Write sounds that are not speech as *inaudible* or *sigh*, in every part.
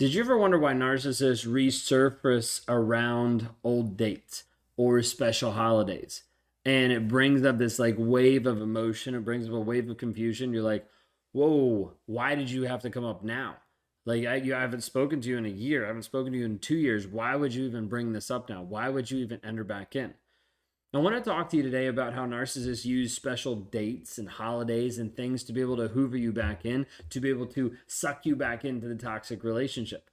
Did you ever wonder why narcissists resurface around old dates or special holidays? And it brings up this like wave of emotion, it brings up a wave of confusion. You're like, whoa, why did you have to come up now? Like I, you, I haven't spoken to you in a year. I haven't spoken to you in two years. Why would you even bring this up now? Why would you even enter back in? I want to talk to you today about how narcissists use special dates and holidays and things to be able to hoover you back in, to be able to suck you back into the toxic relationship.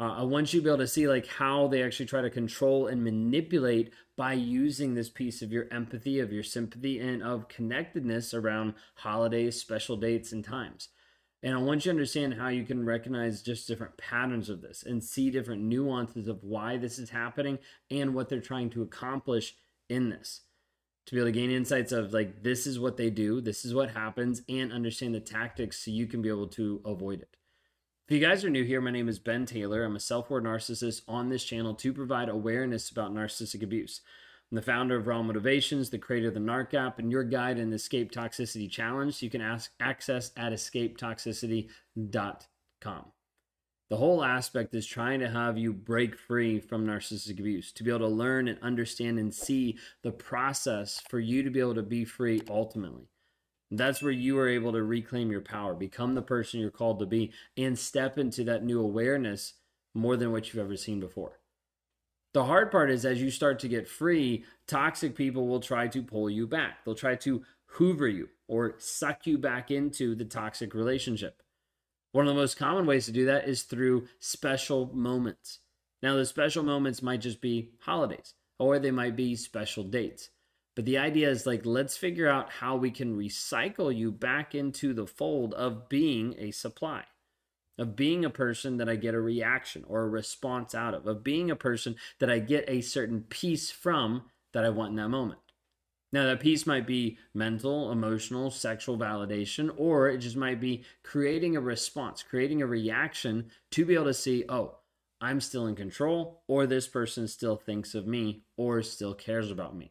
Uh, I want you to be able to see like how they actually try to control and manipulate by using this piece of your empathy, of your sympathy, and of connectedness around holidays, special dates, and times. And I want you to understand how you can recognize just different patterns of this and see different nuances of why this is happening and what they're trying to accomplish in this. To be able to gain insights of like, this is what they do, this is what happens, and understand the tactics so you can be able to avoid it. If you guys are new here, my name is Ben Taylor. I'm a self aware narcissist on this channel to provide awareness about narcissistic abuse. I'm the founder of Raw Motivations, the creator of the NARC app, and your guide in the Escape Toxicity Challenge. So you can ask, access at escapetoxicity.com. The whole aspect is trying to have you break free from narcissistic abuse, to be able to learn and understand and see the process for you to be able to be free ultimately. That's where you are able to reclaim your power, become the person you're called to be, and step into that new awareness more than what you've ever seen before. The hard part is as you start to get free, toxic people will try to pull you back. They'll try to hoover you or suck you back into the toxic relationship. One of the most common ways to do that is through special moments. Now, the special moments might just be holidays or they might be special dates. But the idea is like, let's figure out how we can recycle you back into the fold of being a supply of being a person that I get a reaction or a response out of, of being a person that I get a certain piece from that I want in that moment. Now, that piece might be mental, emotional, sexual validation, or it just might be creating a response, creating a reaction to be able to see, oh, I'm still in control, or this person still thinks of me, or still cares about me.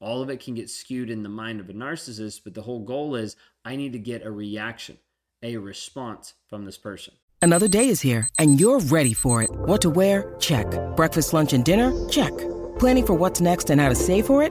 All of it can get skewed in the mind of a narcissist, but the whole goal is I need to get a reaction a response from this person. Another day is here, and you're ready for it. What to wear? Check. Breakfast, lunch, and dinner? Check. Planning for what's next and how to save for it?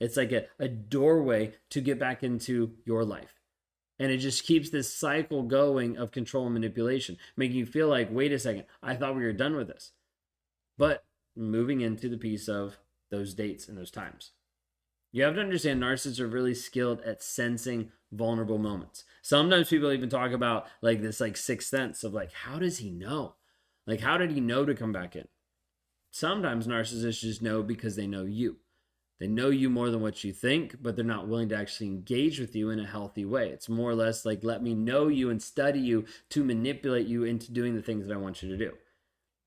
It's like a, a doorway to get back into your life. And it just keeps this cycle going of control and manipulation, making you feel like, wait a second, I thought we were done with this. But moving into the piece of those dates and those times. You have to understand narcissists are really skilled at sensing vulnerable moments. Sometimes people even talk about like this like sixth sense of like how does he know? Like how did he know to come back in? Sometimes narcissists just know because they know you. They know you more than what you think, but they're not willing to actually engage with you in a healthy way. It's more or less like let me know you and study you to manipulate you into doing the things that I want you to do.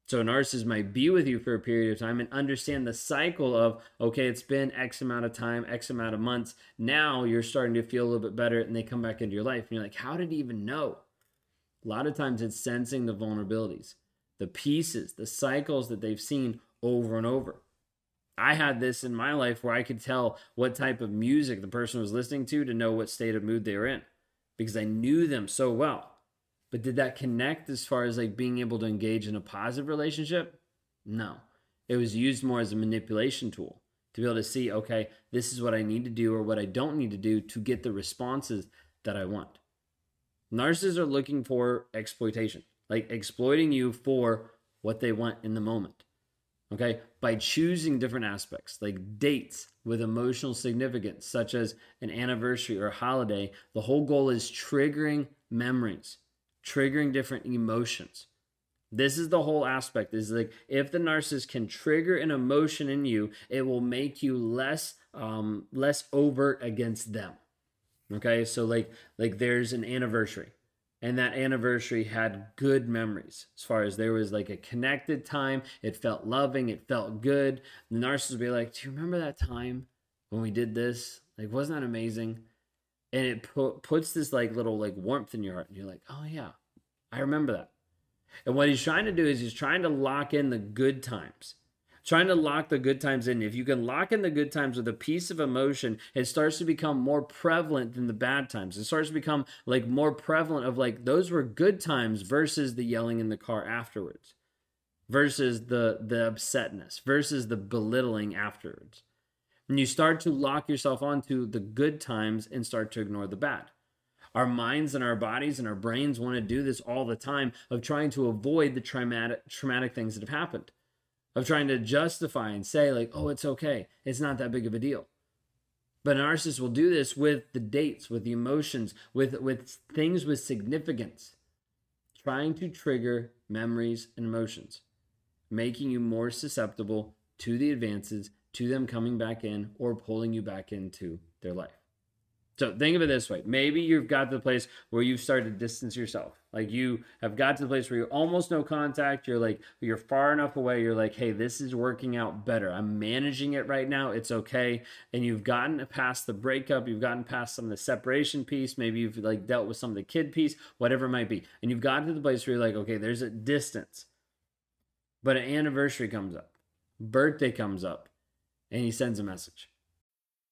So a narcissist might be with you for a period of time and understand the cycle of, okay, it's been X amount of time, X amount of months. Now you're starting to feel a little bit better and they come back into your life. And you're like, how did he even know? A lot of times it's sensing the vulnerabilities, the pieces, the cycles that they've seen over and over. I had this in my life where I could tell what type of music the person was listening to to know what state of mood they were in because I knew them so well. But did that connect as far as like being able to engage in a positive relationship? No. It was used more as a manipulation tool to be able to see, okay, this is what I need to do or what I don't need to do to get the responses that I want. Narcissists are looking for exploitation, like exploiting you for what they want in the moment. Okay, by choosing different aspects like dates with emotional significance, such as an anniversary or a holiday, the whole goal is triggering memories triggering different emotions. This is the whole aspect is like if the narcissist can trigger an emotion in you, it will make you less um less overt against them. Okay? So like like there's an anniversary. And that anniversary had good memories. As far as there was like a connected time it felt loving it felt good. The narcissist would be like do you remember that time when we did this? Like wasn't that amazing? And it pu- puts this like little like warmth in your heart and you're like oh yeah i remember that. And what he's trying to do is he's trying to lock in the good times trying to lock the good times in. If you can lock in the good times with a piece of emotion, it starts to become more prevalent than the bad times. It starts to become like more prevalent of like those were good times versus the yelling in the car afterwards, versus the the upsetness, versus the belittling afterwards. And you start to lock yourself onto the good times and start to ignore the bad. Our minds and our bodies and our brains want to do this all the time of trying to avoid the traumatic traumatic things that have happened of trying to justify and say like oh it's okay. It's not that big of a deal. But an narcissist will do this with the dates with the emotions with with things with significance trying to trigger memories and emotions making you more susceptible to the advances to them coming back in or pulling you back into their life so think of it this way. Maybe you've got to the place where you've started to distance yourself. Like you have got to the place where you're almost no contact. You're like, you're far enough away. You're like, hey, this is working out better. I'm managing it right now. It's okay. And you've gotten past the breakup. You've gotten past some of the separation piece. Maybe you've like dealt with some of the kid piece, whatever it might be. And you've gotten to the place where you're like, okay, there's a distance. But an anniversary comes up, birthday comes up, and he sends a message.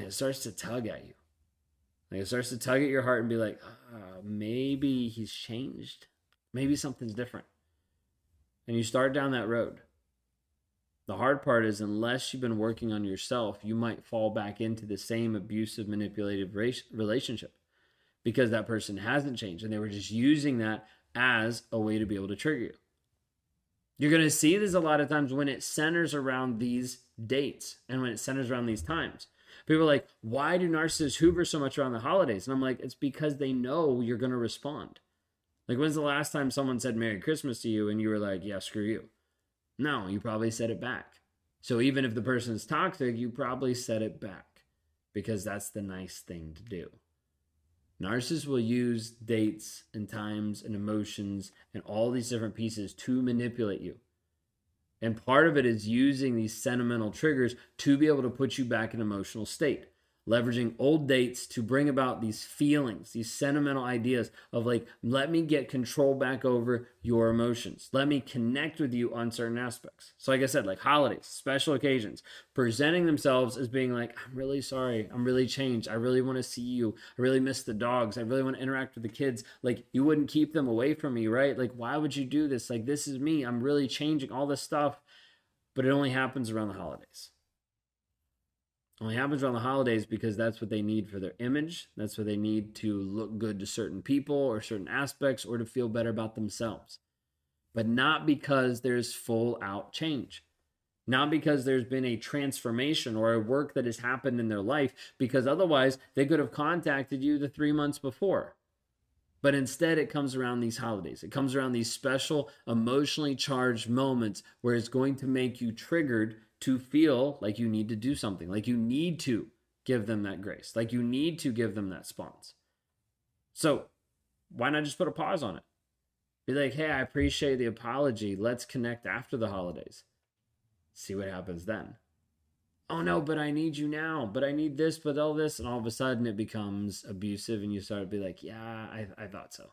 and it starts to tug at you. Like it starts to tug at your heart and be like, oh, maybe he's changed. Maybe something's different. And you start down that road. The hard part is, unless you've been working on yourself, you might fall back into the same abusive, manipulative relationship because that person hasn't changed and they were just using that as a way to be able to trigger you. You're going to see this a lot of times when it centers around these dates and when it centers around these times. People are like, why do narcissists hoover so much around the holidays? And I'm like, it's because they know you're going to respond. Like, when's the last time someone said Merry Christmas to you and you were like, yeah, screw you? No, you probably said it back. So even if the person's toxic, you probably said it back because that's the nice thing to do. Narcissists will use dates and times and emotions and all these different pieces to manipulate you. And part of it is using these sentimental triggers to be able to put you back in emotional state leveraging old dates to bring about these feelings, these sentimental ideas of like, let me get control back over your emotions. Let me connect with you on certain aspects. So, like I said, like holidays, special occasions, presenting themselves as being like, I'm really sorry. I'm really changed. I really want to see you. I really miss the dogs. I really want to interact with the kids. Like, you wouldn't keep them away from me, right? Like, why would you do this? Like, this is me. I'm really changing all this stuff. But it only happens around the holidays only happens around the holidays because that's what they need for their image. That's what they need to look good to certain people or certain aspects or to feel better about themselves. But not because there's full out change. Not because there's been a transformation or a work that has happened in their life, because otherwise they could have contacted you the three months before. But instead, it comes around these holidays. It comes around these special, emotionally charged moments where it's going to make you triggered to feel like you need to do something, like you need to give them that grace, like you need to give them that response. So, why not just put a pause on it? Be like, hey, I appreciate the apology. Let's connect after the holidays. See what happens then. Oh no, but I need you now. But I need this, but all this. And all of a sudden it becomes abusive and you start to be like, yeah, I, I thought so.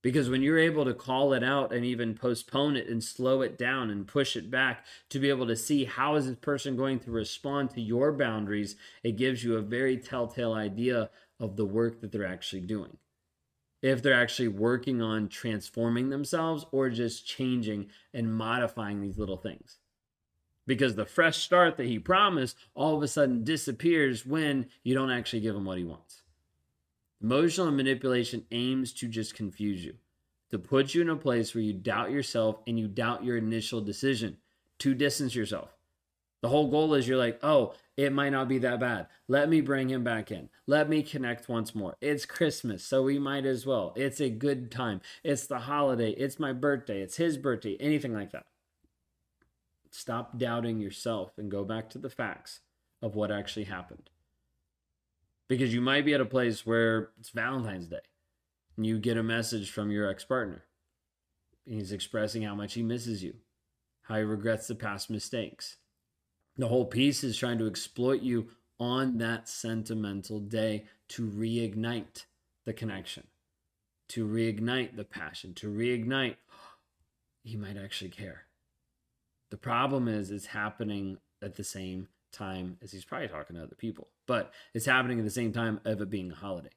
Because when you're able to call it out and even postpone it and slow it down and push it back to be able to see how is this person going to respond to your boundaries, it gives you a very telltale idea of the work that they're actually doing. If they're actually working on transforming themselves or just changing and modifying these little things. Because the fresh start that he promised all of a sudden disappears when you don't actually give him what he wants. Emotional manipulation aims to just confuse you, to put you in a place where you doubt yourself and you doubt your initial decision, to distance yourself. The whole goal is you're like, oh, it might not be that bad. Let me bring him back in. Let me connect once more. It's Christmas, so we might as well. It's a good time. It's the holiday. It's my birthday. It's his birthday. Anything like that. Stop doubting yourself and go back to the facts of what actually happened. Because you might be at a place where it's Valentine's Day and you get a message from your ex partner. He's expressing how much he misses you, how he regrets the past mistakes the whole piece is trying to exploit you on that sentimental day to reignite the connection, to reignite the passion, to reignite, he might actually care. The problem is, it's happening at the same time as he's probably talking to other people, but it's happening at the same time of it being a holiday.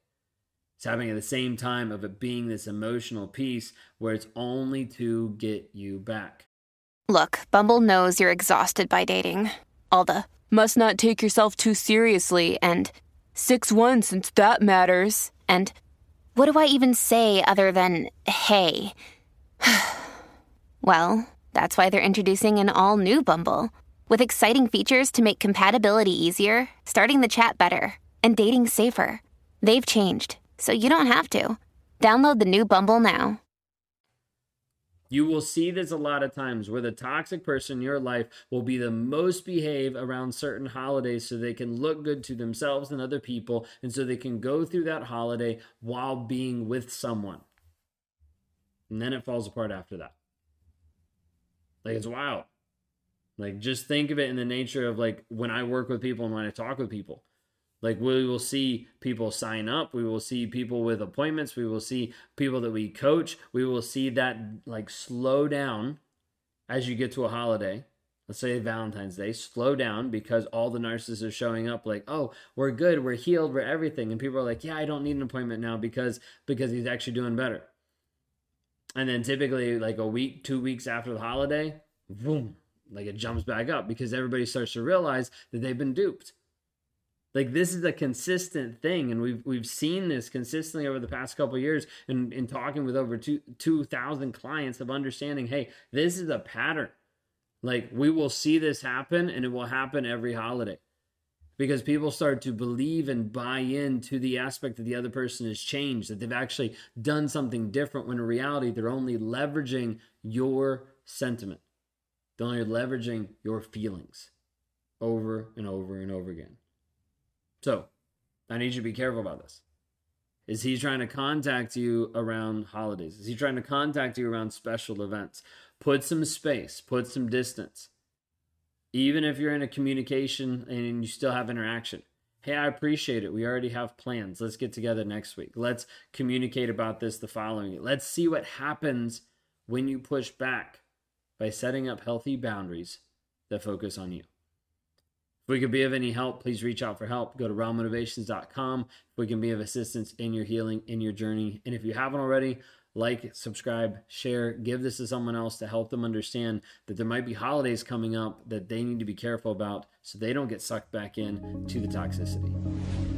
It's happening at the same time of it being this emotional piece where it's only to get you back. Look, Bumble knows you're exhausted by dating. All the must not take yourself too seriously and 6 1 since that matters. And what do I even say other than hey? *sighs* well, that's why they're introducing an all new Bumble with exciting features to make compatibility easier, starting the chat better, and dating safer. They've changed, so you don't have to. Download the new Bumble now. You will see this a lot of times where the toxic person in your life will be the most behave around certain holidays so they can look good to themselves and other people, and so they can go through that holiday while being with someone. And then it falls apart after that. Like it's wild. Like just think of it in the nature of like when I work with people and when I talk with people. Like we will see people sign up, we will see people with appointments, we will see people that we coach, we will see that like slow down as you get to a holiday. Let's say Valentine's Day, slow down because all the narcissists are showing up like, "Oh, we're good, we're healed, we're everything." And people are like, "Yeah, I don't need an appointment now because because he's actually doing better." And then typically like a week, 2 weeks after the holiday, boom, like it jumps back up because everybody starts to realize that they've been duped like this is a consistent thing, and we've we've seen this consistently over the past couple years. And in talking with over two two thousand clients of understanding, hey, this is a pattern. Like we will see this happen, and it will happen every holiday because people start to believe and buy into the aspect that the other person has changed, that they've actually done something different. When in reality, they're only leveraging your sentiment. They're only leveraging your feelings over and over and over again. So I need you to be careful about this. Is he trying to contact you around holidays? Is he trying to contact you around special events? Put some space, put some distance. Even if you're in a communication and you still have interaction. Hey, I appreciate it. We already have plans. Let's get together next week. Let's communicate about this the following. Let's see what happens when you push back by setting up healthy boundaries that focus on you. If we can be of any help, please reach out for help. Go to rawmotivations.com. If we can be of assistance in your healing, in your journey. And if you haven't already, like, subscribe, share, give this to someone else to help them understand that there might be holidays coming up that they need to be careful about so they don't get sucked back in to the toxicity.